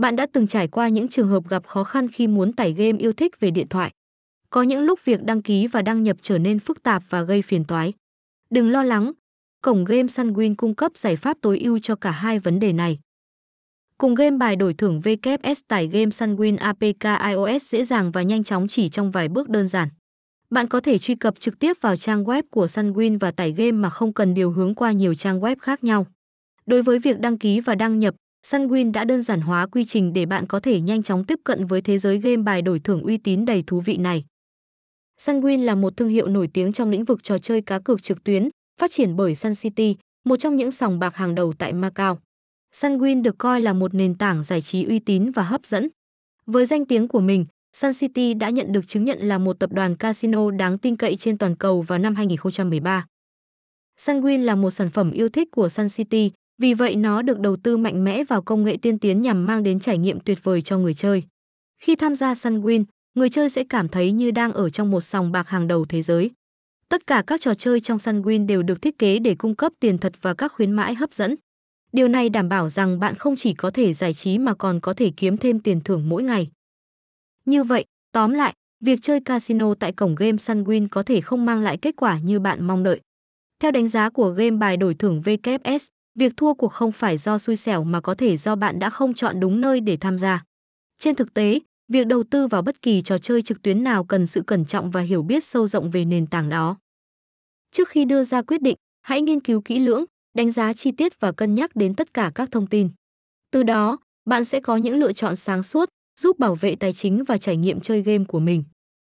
Bạn đã từng trải qua những trường hợp gặp khó khăn khi muốn tải game yêu thích về điện thoại. Có những lúc việc đăng ký và đăng nhập trở nên phức tạp và gây phiền toái. Đừng lo lắng, cổng game Sunwin cung cấp giải pháp tối ưu cho cả hai vấn đề này. Cùng game bài đổi thưởng VKS tải game Sunwin APK iOS dễ dàng và nhanh chóng chỉ trong vài bước đơn giản. Bạn có thể truy cập trực tiếp vào trang web của Sunwin và tải game mà không cần điều hướng qua nhiều trang web khác nhau. Đối với việc đăng ký và đăng nhập, Sunwin đã đơn giản hóa quy trình để bạn có thể nhanh chóng tiếp cận với thế giới game bài đổi thưởng uy tín đầy thú vị này. Sunwin là một thương hiệu nổi tiếng trong lĩnh vực trò chơi cá cược trực tuyến, phát triển bởi Sun City, một trong những sòng bạc hàng đầu tại Macau. Sunwin được coi là một nền tảng giải trí uy tín và hấp dẫn. Với danh tiếng của mình, Sun City đã nhận được chứng nhận là một tập đoàn casino đáng tin cậy trên toàn cầu vào năm 2013. Sunwin là một sản phẩm yêu thích của Sun City, vì vậy nó được đầu tư mạnh mẽ vào công nghệ tiên tiến nhằm mang đến trải nghiệm tuyệt vời cho người chơi. Khi tham gia Sunwin, người chơi sẽ cảm thấy như đang ở trong một sòng bạc hàng đầu thế giới. Tất cả các trò chơi trong Sunwin đều được thiết kế để cung cấp tiền thật và các khuyến mãi hấp dẫn. Điều này đảm bảo rằng bạn không chỉ có thể giải trí mà còn có thể kiếm thêm tiền thưởng mỗi ngày. Như vậy, tóm lại, việc chơi casino tại cổng game Sunwin có thể không mang lại kết quả như bạn mong đợi. Theo đánh giá của game bài đổi thưởng VKS, việc thua cuộc không phải do xui xẻo mà có thể do bạn đã không chọn đúng nơi để tham gia. Trên thực tế, việc đầu tư vào bất kỳ trò chơi trực tuyến nào cần sự cẩn trọng và hiểu biết sâu rộng về nền tảng đó. Trước khi đưa ra quyết định, hãy nghiên cứu kỹ lưỡng, đánh giá chi tiết và cân nhắc đến tất cả các thông tin. Từ đó, bạn sẽ có những lựa chọn sáng suốt, giúp bảo vệ tài chính và trải nghiệm chơi game của mình.